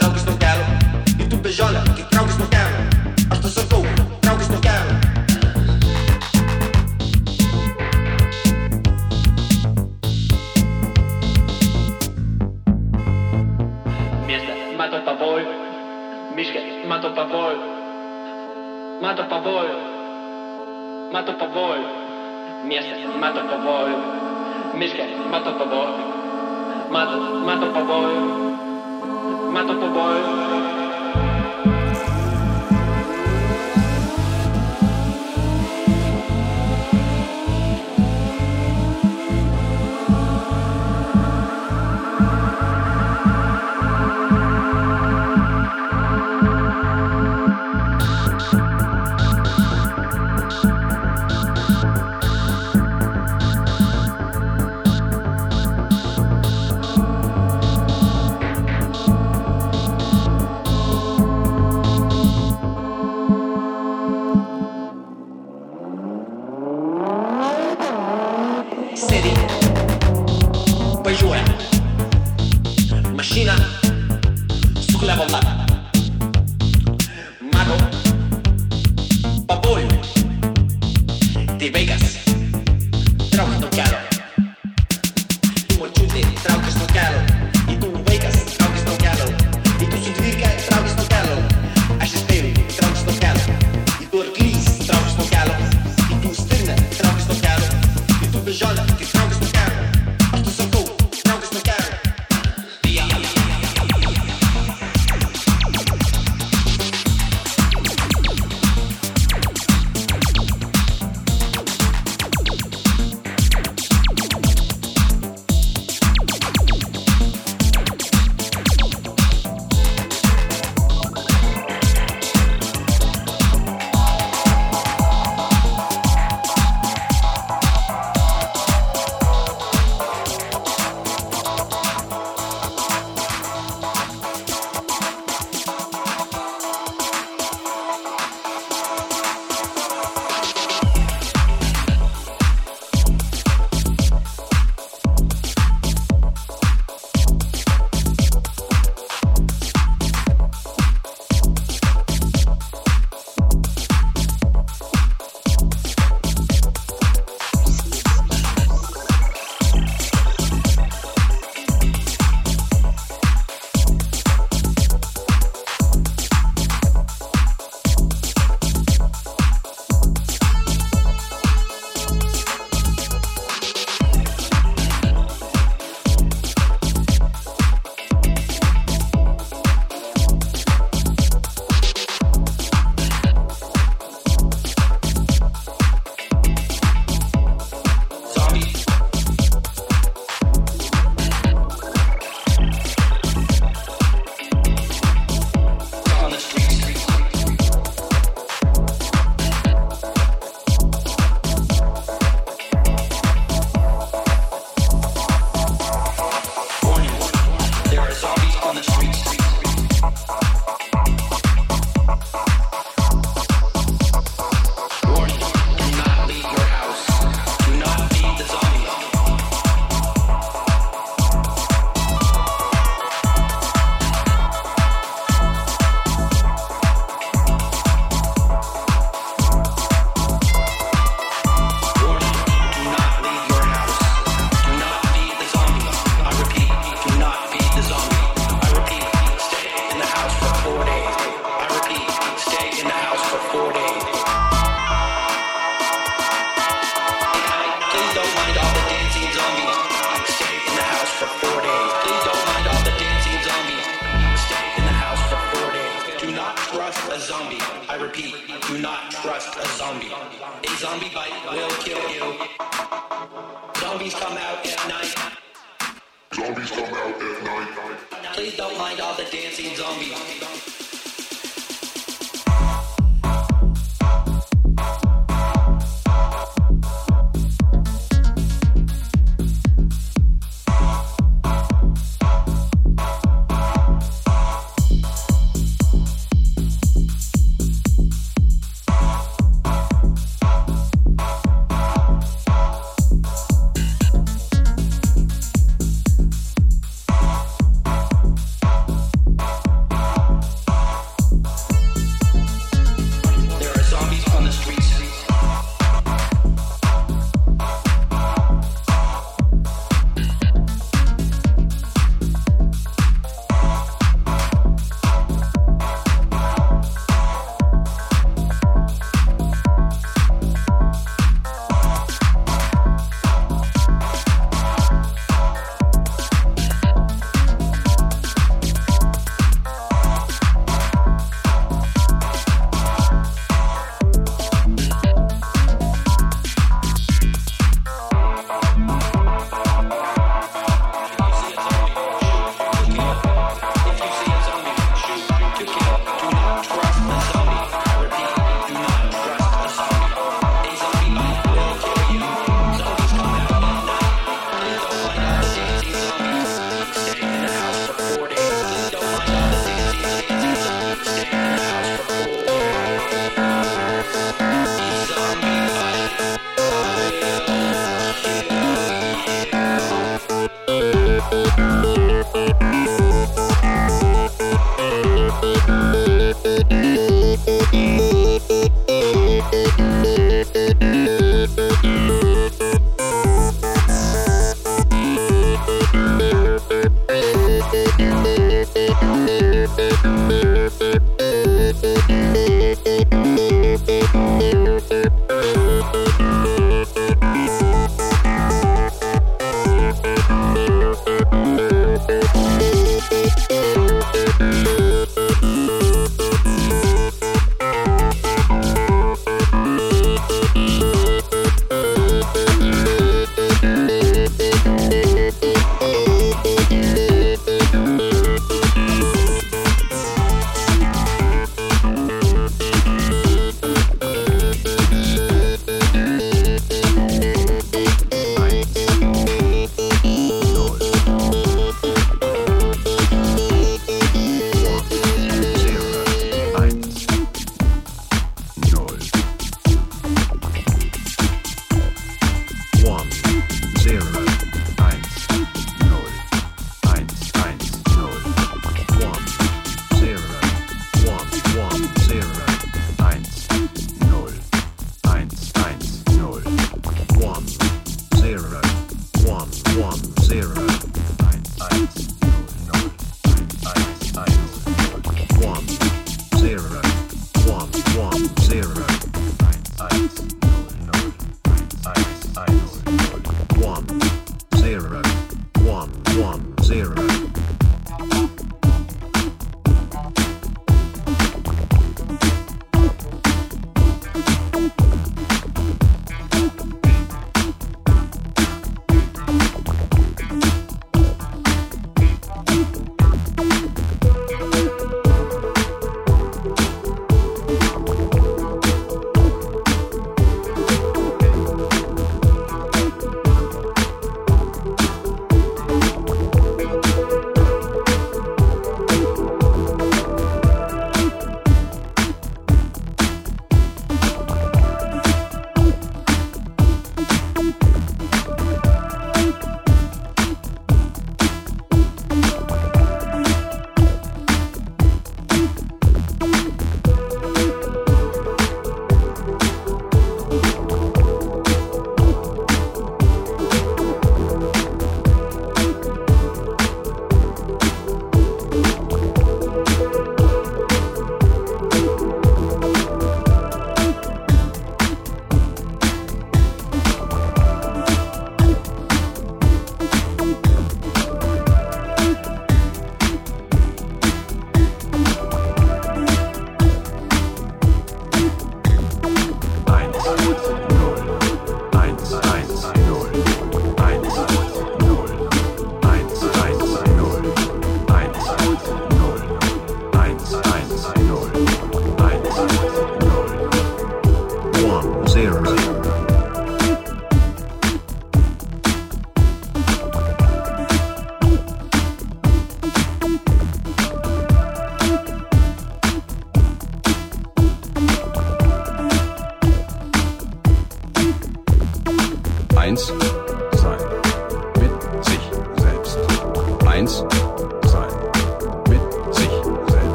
traukis nuo kelio. Ir e tu bežiolė, kai traukis nuo kelio. Aš tau sakau, traukis nuo kelio. Mieste, mato pavojų. Miške, mato pavojų. Mato pavojų. Mato pavojų. Mieste, mato pavojų. Miške, mato pavojų. Mato, mato pavojų. ma to poboj.